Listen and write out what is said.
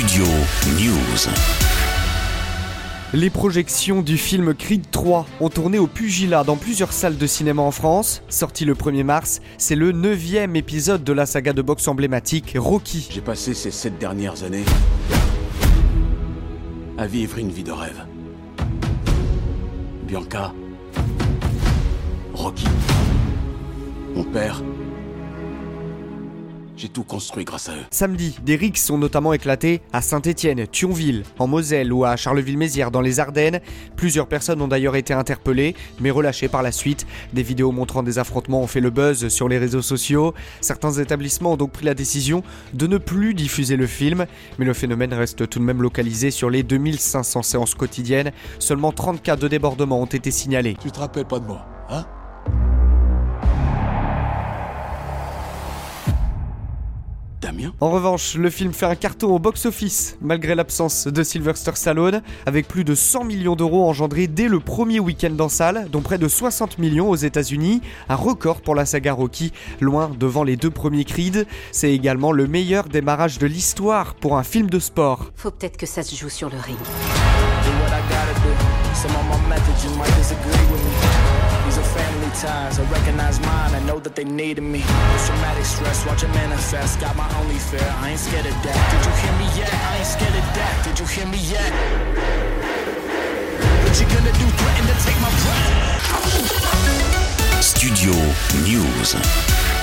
Studio News. Les projections du film Creed 3 ont tourné au Pugilat dans plusieurs salles de cinéma en France. Sorti le 1er mars, c'est le neuvième épisode de la saga de boxe emblématique Rocky. J'ai passé ces sept dernières années à vivre une vie de rêve. Bianca, Rocky, mon père, j'ai tout construit grâce à eux. Samedi, des rixes sont notamment éclatés à Saint-Étienne, Thionville, en Moselle ou à Charleville-Mézières dans les Ardennes. Plusieurs personnes ont d'ailleurs été interpellées, mais relâchées par la suite. Des vidéos montrant des affrontements ont fait le buzz sur les réseaux sociaux. Certains établissements ont donc pris la décision de ne plus diffuser le film, mais le phénomène reste tout de même localisé sur les 2500 séances quotidiennes. Seulement 30 cas de débordement ont été signalés. Tu te rappelles pas de moi, hein? Damien En revanche, le film fait un carton au box-office, malgré l'absence de Sylvester Stallone, avec plus de 100 millions d'euros engendrés dès le premier week-end en salle, dont près de 60 millions aux États-Unis, un record pour la saga Rocky, loin devant les deux premiers Creed. C'est également le meilleur démarrage de l'histoire pour un film de sport. Faut peut-être que ça se joue sur le ring. I recognize mine. I know that they needed me. It's traumatic stress, watch it manifest. Got my only fear. I ain't scared of. Did you hear me yet? I ain't scared of. Did you hear me yet? What you gonna do? Threaten to take my breath? Studio News.